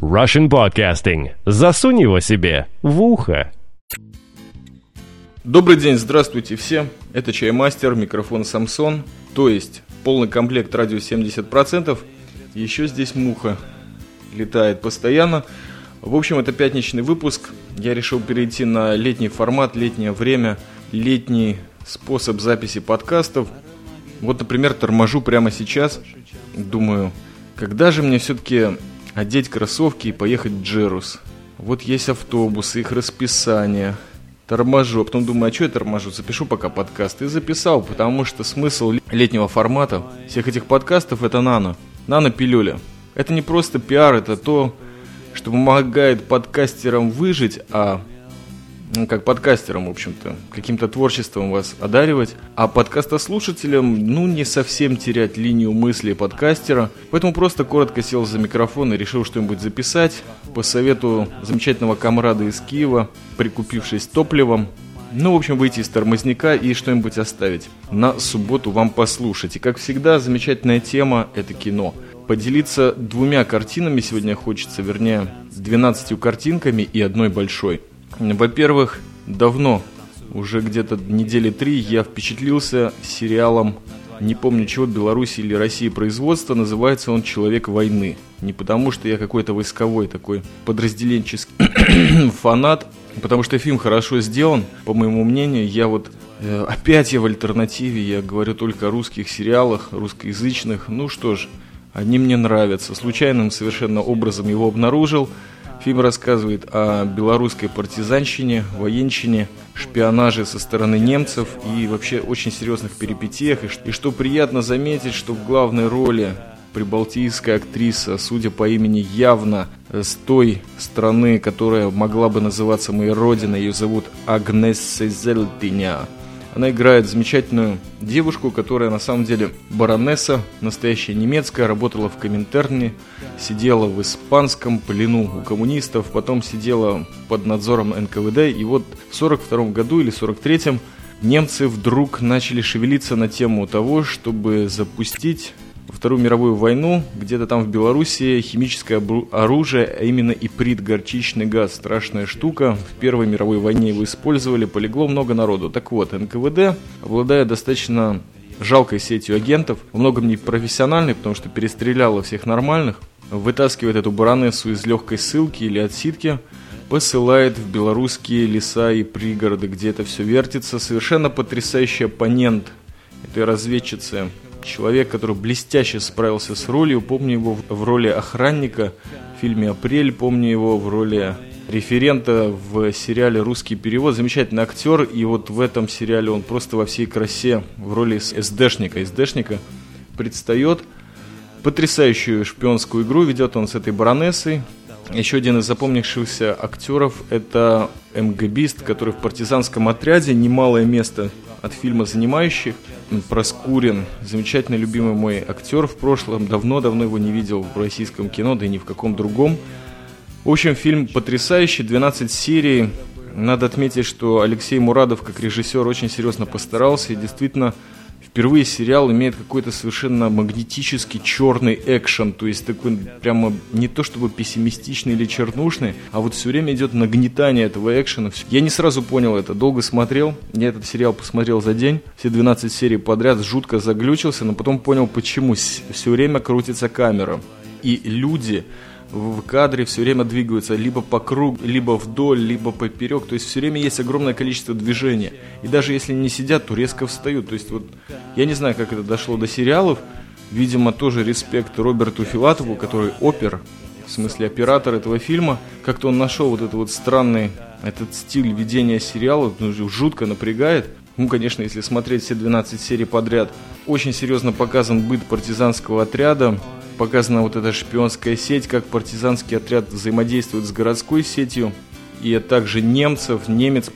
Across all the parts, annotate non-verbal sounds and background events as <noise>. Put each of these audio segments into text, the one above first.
Russian Podcasting. Засунь его себе в ухо. Добрый день, здравствуйте все. Это Чаймастер, микрофон Самсон, то есть полный комплект радио 70%. Еще здесь муха летает постоянно. В общем, это пятничный выпуск. Я решил перейти на летний формат, летнее время, летний способ записи подкастов. Вот, например, торможу прямо сейчас. Думаю, когда же мне все-таки одеть кроссовки и поехать в Джерус? Вот есть автобусы, их расписание. Торможу, а потом думаю, а что я торможу? Запишу пока подкаст. И записал, потому что смысл летнего формата всех этих подкастов это нано. Нано-пилюля. Это не просто пиар, это то, что помогает подкастерам выжить, а ну, как подкастерам, в общем-то, каким-то творчеством вас одаривать, а подкастослушателям, ну, не совсем терять линию мысли подкастера. Поэтому просто коротко сел за микрофон и решил что-нибудь записать по совету замечательного комрада из Киева, прикупившись топливом. Ну, в общем, выйти из тормозняка и что-нибудь оставить. На субботу вам послушать. И, как всегда, замечательная тема – это кино – поделиться двумя картинами сегодня хочется, вернее, 12 картинками и одной большой. Во-первых, давно, уже где-то недели три, я впечатлился сериалом, не помню чего, Беларуси или России производства, называется он «Человек войны». Не потому, что я какой-то войсковой такой подразделенческий <clears throat> фанат, потому что фильм хорошо сделан, по моему мнению. Я вот э, опять я в альтернативе, я говорю только о русских сериалах, русскоязычных. Ну что ж, они мне нравятся. Случайным совершенно образом его обнаружил. Фильм рассказывает о белорусской партизанщине, военщине, шпионаже со стороны немцев и вообще очень серьезных перипетиях. И что приятно заметить, что в главной роли прибалтийская актриса, судя по имени, явно с той страны, которая могла бы называться моей родиной. Ее зовут Агнесса Зельтиня. Она играет замечательную девушку, которая на самом деле баронесса, настоящая немецкая, работала в Коминтерне, сидела в испанском плену у коммунистов, потом сидела под надзором НКВД, и вот в 42 году или 43-м немцы вдруг начали шевелиться на тему того, чтобы запустить Вторую мировую войну, где-то там в Беларуси химическое оружие, а именно иприт, горчичный газ, страшная штука. В Первой мировой войне его использовали, полегло много народу. Так вот, НКВД, обладая достаточно жалкой сетью агентов, во многом не профессиональной, потому что перестреляла всех нормальных, вытаскивает эту баронессу из легкой ссылки или отсидки, посылает в белорусские леса и пригороды, где это все вертится. Совершенно потрясающий оппонент этой разведчицы человек, который блестяще справился с ролью. Помню его в роли охранника в фильме «Апрель», помню его в роли референта в сериале «Русский перевод». Замечательный актер, и вот в этом сериале он просто во всей красе в роли СДшника. СДшника предстает. Потрясающую шпионскую игру ведет он с этой баронессой. Еще один из запомнившихся актеров – это МГБист, который в партизанском отряде немалое место от фильма занимающих. Проскурин, замечательный любимый мой актер в прошлом, давно-давно его не видел в российском кино, да и ни в каком другом. В общем, фильм потрясающий, 12 серий. Надо отметить, что Алексей Мурадов, как режиссер, очень серьезно постарался и действительно впервые сериал имеет какой-то совершенно магнетический черный экшен, то есть такой прямо не то чтобы пессимистичный или чернушный, а вот все время идет нагнетание этого экшена. Я не сразу понял это, долго смотрел, я этот сериал посмотрел за день, все 12 серий подряд, жутко заглючился, но потом понял, почему все время крутится камера. И люди, в кадре все время двигаются либо по кругу, либо вдоль, либо поперек. То есть все время есть огромное количество движения. И даже если не сидят, то резко встают. То есть вот я не знаю, как это дошло до сериалов. Видимо, тоже респект Роберту Филатову, который опер, в смысле оператор этого фильма. Как-то он нашел вот этот вот странный этот стиль ведения сериала, ну, жутко напрягает. Ну, конечно, если смотреть все 12 серий подряд, очень серьезно показан быт партизанского отряда, показана вот эта шпионская сеть, как партизанский отряд взаимодействует с городской сетью, и также немцев. Немец,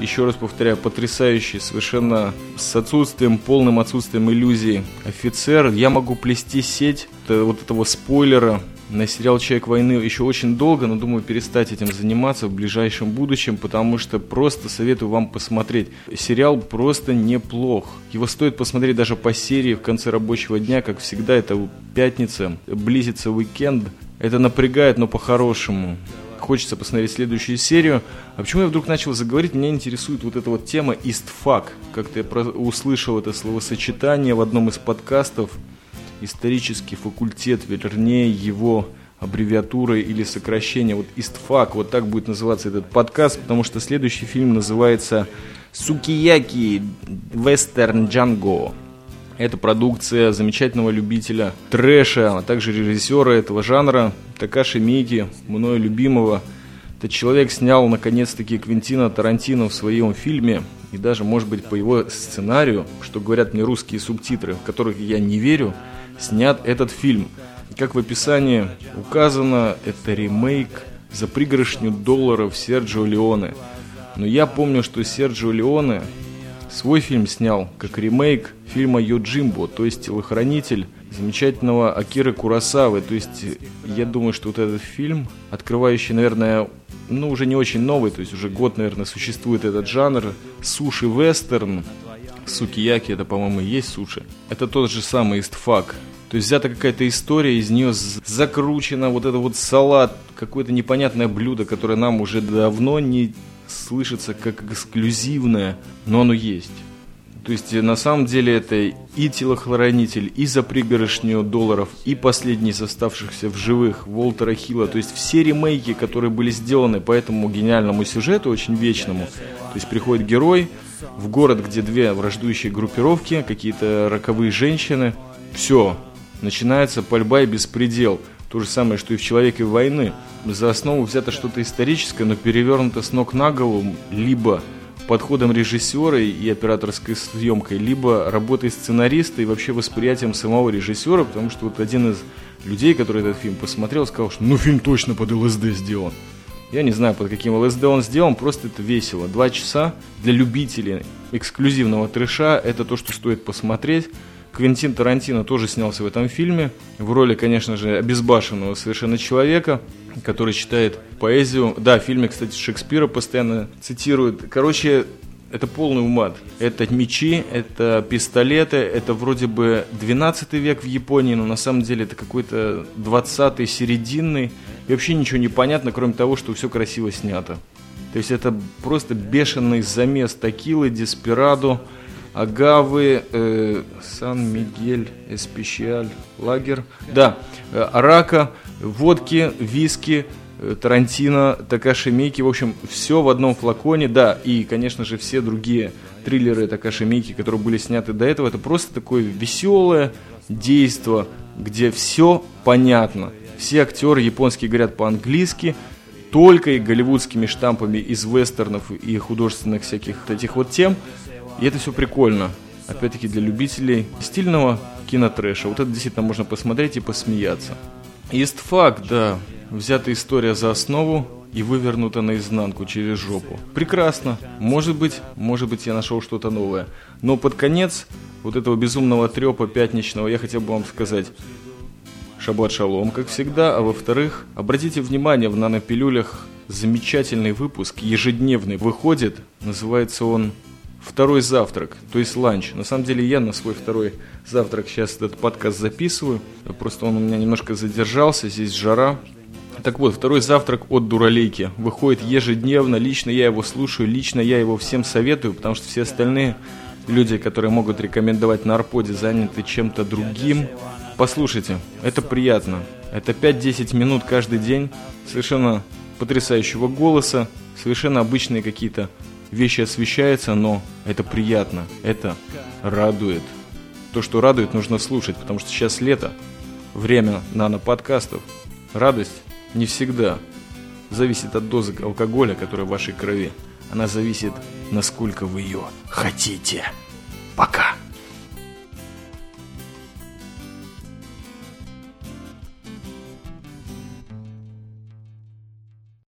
еще раз повторяю, потрясающий, совершенно с отсутствием, полным отсутствием иллюзий офицер. Я могу плести сеть вот этого спойлера, на сериал «Человек войны» еще очень долго, но думаю перестать этим заниматься в ближайшем будущем, потому что просто советую вам посмотреть. Сериал просто неплох. Его стоит посмотреть даже по серии в конце рабочего дня, как всегда, это пятница, близится уикенд, Это напрягает, но по-хорошему. Хочется посмотреть следующую серию. А почему я вдруг начал заговорить? Меня интересует вот эта вот тема истфак. Как-то я услышал это словосочетание в одном из подкастов. Исторический факультет, вернее, его аббревиатура или сокращение. Вот истфак, вот так будет называться этот подкаст, потому что следующий фильм называется «Сукияки Вестерн Джанго». Это продукция замечательного любителя трэша, а также режиссера этого жанра Такаши Мики, мною любимого. Этот человек снял наконец-таки Квентина Тарантино в своем фильме, и даже, может быть, по его сценарию, что говорят мне русские субтитры, в которых я не верю, снят этот фильм. Как в описании указано, это ремейк за пригоршню долларов Серджио Леоне. Но я помню, что Серджио Леоне свой фильм снял как ремейк фильма Йоджимбо, то есть телохранитель замечательного Акиры Курасавы. То есть я думаю, что вот этот фильм, открывающий, наверное, ну уже не очень новый, то есть уже год, наверное, существует этот жанр суши-вестерн. Сукияки, это, по-моему, и есть суши. Это тот же самый истфак. То есть взята какая-то история, из нее закручена вот это вот салат, какое-то непонятное блюдо, которое нам уже давно не слышится как эксклюзивное, но оно есть. То есть на самом деле это и телохранитель, и за пригоршню долларов, и последний из оставшихся в живых Волтера Хилла. То есть все ремейки, которые были сделаны по этому гениальному сюжету, очень вечному. То есть приходит герой в город, где две враждующие группировки, какие-то роковые женщины. Все, начинается пальба и беспредел. То же самое, что и в «Человеке войны». За основу взято что-то историческое, но перевернуто с ног на голову, либо подходом режиссера и операторской съемкой, либо работой сценариста и вообще восприятием самого режиссера, потому что вот один из людей, который этот фильм посмотрел, сказал, что ну фильм точно под ЛСД сделан. Я не знаю, под каким ЛСД он сделан, просто это весело. Два часа для любителей эксклюзивного трэша – это то, что стоит посмотреть. Квентин Тарантино тоже снялся в этом фильме, в роли, конечно же, обезбашенного совершенно человека, который читает поэзию. Да, в фильме, кстати, Шекспира постоянно цитируют. Короче, это полный умат. Это мечи, это пистолеты, это вроде бы 12 век в Японии, но на самом деле это какой-то 20-й, серединный. И вообще ничего не понятно, кроме того, что все красиво снято. То есть это просто бешеный замес текилы, деспирадо, агавы, э, Сан-Мигель, Эспещиаль, лагер. Да, э, арака, водки, виски, э, Тарантино, Такаши Мики, в общем, все в одном флаконе, да, и, конечно же, все другие триллеры Такаши Мики, которые были сняты до этого, это просто такое веселое действо, где все понятно. Все актеры японские говорят по-английски, только и голливудскими штампами из вестернов и художественных всяких этих вот тем. И это все прикольно. Опять-таки для любителей стильного кинотрэша. Вот это действительно можно посмотреть и посмеяться. Истфак, да, взята история за основу и вывернута наизнанку через жопу. Прекрасно. Может быть, может быть я нашел что-то новое. Но под конец вот этого безумного трепа пятничного я хотел бы вам сказать. Шаббат шалом, как всегда. А во-вторых, обратите внимание, в нанопилюлях замечательный выпуск, ежедневный, выходит. Называется он «Второй завтрак», то есть ланч. На самом деле я на свой второй завтрак сейчас этот подкаст записываю. Просто он у меня немножко задержался, здесь жара. Так вот, второй завтрак от Дуралейки выходит ежедневно. Лично я его слушаю, лично я его всем советую, потому что все остальные люди, которые могут рекомендовать на Арподе, заняты чем-то другим. Послушайте, это приятно. Это 5-10 минут каждый день совершенно потрясающего голоса, совершенно обычные какие-то вещи освещаются, но это приятно, это радует. То, что радует, нужно слушать, потому что сейчас лето, время нано-подкастов. Радость не всегда зависит от дозы алкоголя, которая в вашей крови. Она зависит, насколько вы ее хотите. Пока.